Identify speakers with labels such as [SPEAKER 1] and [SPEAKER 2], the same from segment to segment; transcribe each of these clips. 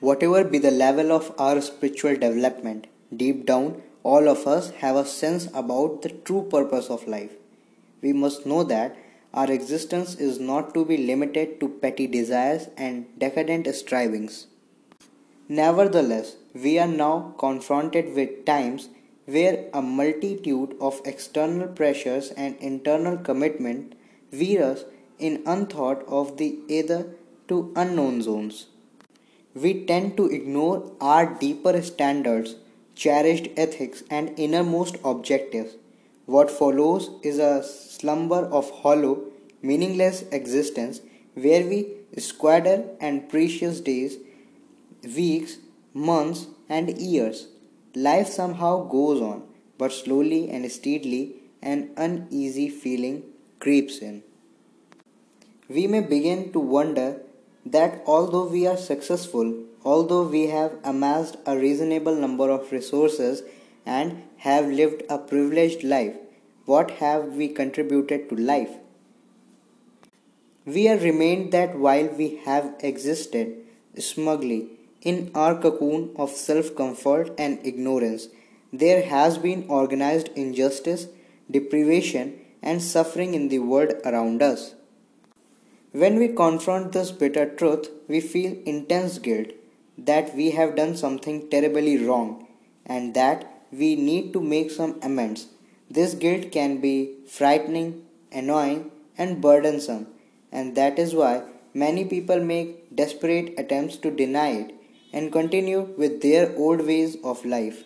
[SPEAKER 1] Whatever be the level of our spiritual development, deep down, all of us have a sense about the true purpose of life. We must know that our existence is not to be limited to petty desires and decadent strivings. Nevertheless, we are now confronted with times where a multitude of external pressures and internal commitment veer us in unthought of the either to unknown zones. We tend to ignore our deeper standards, cherished ethics, and innermost objectives. What follows is a slumber of hollow, meaningless existence where we squander and precious days, weeks, months, and years. Life somehow goes on, but slowly and steadily an uneasy feeling creeps in. We may begin to wonder that although we are successful, although we have amassed a reasonable number of resources and have lived a privileged life, what have we contributed to life? We have remained that while we have existed smugly in our cocoon of self comfort and ignorance, there has been organized injustice, deprivation, and suffering in the world around us. When we confront this bitter truth, we feel intense guilt that we have done something terribly wrong and that we need to make some amends. This guilt can be frightening, annoying, and burdensome, and that is why many people make desperate attempts to deny it and continue with their old ways of life.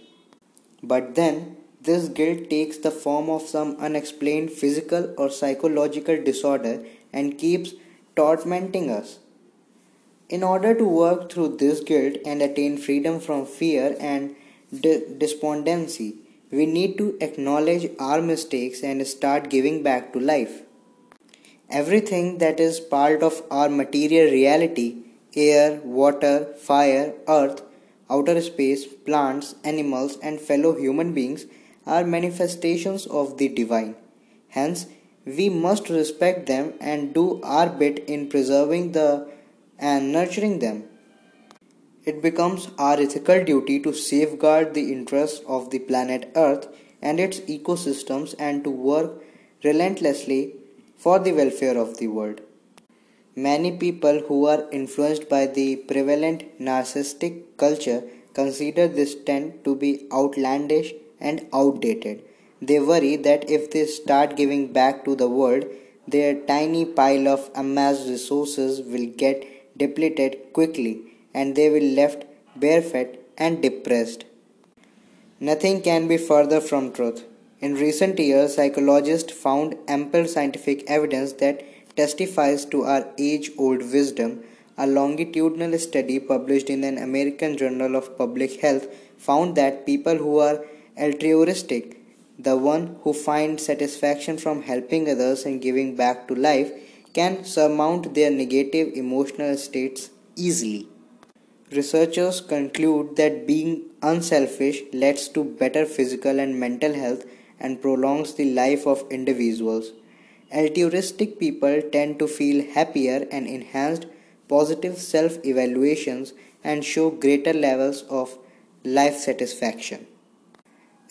[SPEAKER 1] But then, this guilt takes the form of some unexplained physical or psychological disorder and keeps tormenting us. In order to work through this guilt and attain freedom from fear and despondency, we need to acknowledge our mistakes and start giving back to life. Everything that is part of our material reality air, water, fire, earth, outer space, plants, animals, and fellow human beings are manifestations of the divine. Hence, we must respect them and do our bit in preserving the and nurturing them. It becomes our ethical duty to safeguard the interests of the planet Earth and its ecosystems and to work relentlessly for the welfare of the world. Many people who are influenced by the prevalent narcissistic culture consider this trend to be outlandish and outdated they worry that if they start giving back to the world, their tiny pile of amassed resources will get depleted quickly and they will left barefoot and depressed. Nothing can be further from truth. In recent years, psychologists found ample scientific evidence that testifies to our age old wisdom. A longitudinal study published in an American Journal of Public Health found that people who are altruistic the one who finds satisfaction from helping others and giving back to life can surmount their negative emotional states easily. Researchers conclude that being unselfish leads to better physical and mental health and prolongs the life of individuals. Altruistic people tend to feel happier and enhanced positive self evaluations and show greater levels of life satisfaction.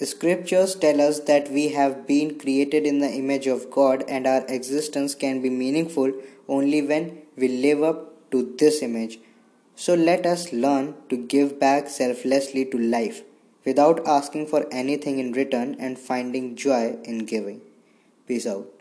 [SPEAKER 1] Scriptures tell us that we have been created in the image of God and our existence can be meaningful only when we live up to this image. So let us learn to give back selflessly to life without asking for anything in return and finding joy in giving. Peace out.